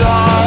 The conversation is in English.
dawn